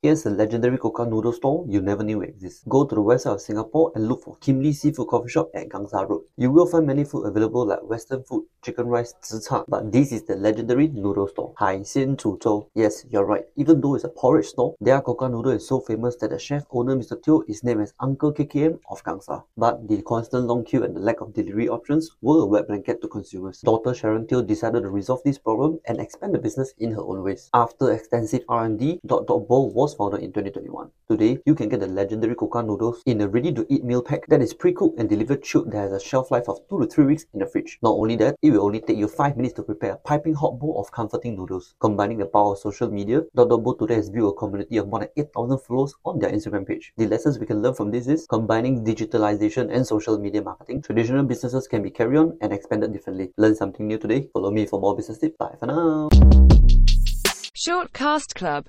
Here's a legendary Koka noodle stall you never knew exists. Go to the west side of Singapore and look for Kim Lee Seafood Coffee Shop at Gangsa Road. You will find many food available like western food, chicken rice, zi but this is the legendary noodle stall, Hai Xian Chu Zhou. Yes, you're right. Even though it's a porridge stall, their Koka noodle is so famous that the chef owner Mr. Teo is named as Uncle KKM of Gangsa. But the constant long queue and the lack of delivery options were a wet blanket to consumers. Daughter Sharon Teo decided to resolve this problem and expand the business in her own ways. After extensive R&D, Dot Dot Bowl was founded in 2021. Today, you can get the legendary Koka noodles in a ready-to-eat meal pack that is pre-cooked and delivered chilled that has a shelf life of 2 to 3 weeks in the fridge. Not only that, it will only take you 5 minutes to prepare a piping hot bowl of comforting noodles. Combining the power of social media, Dot.bo today has built a community of more than 8,000 followers on their Instagram page. The lessons we can learn from this is combining digitalization and social media marketing. Traditional businesses can be carried on and expanded differently. Learn something new today. Follow me for more business tips. Bye for now. Shortcast Club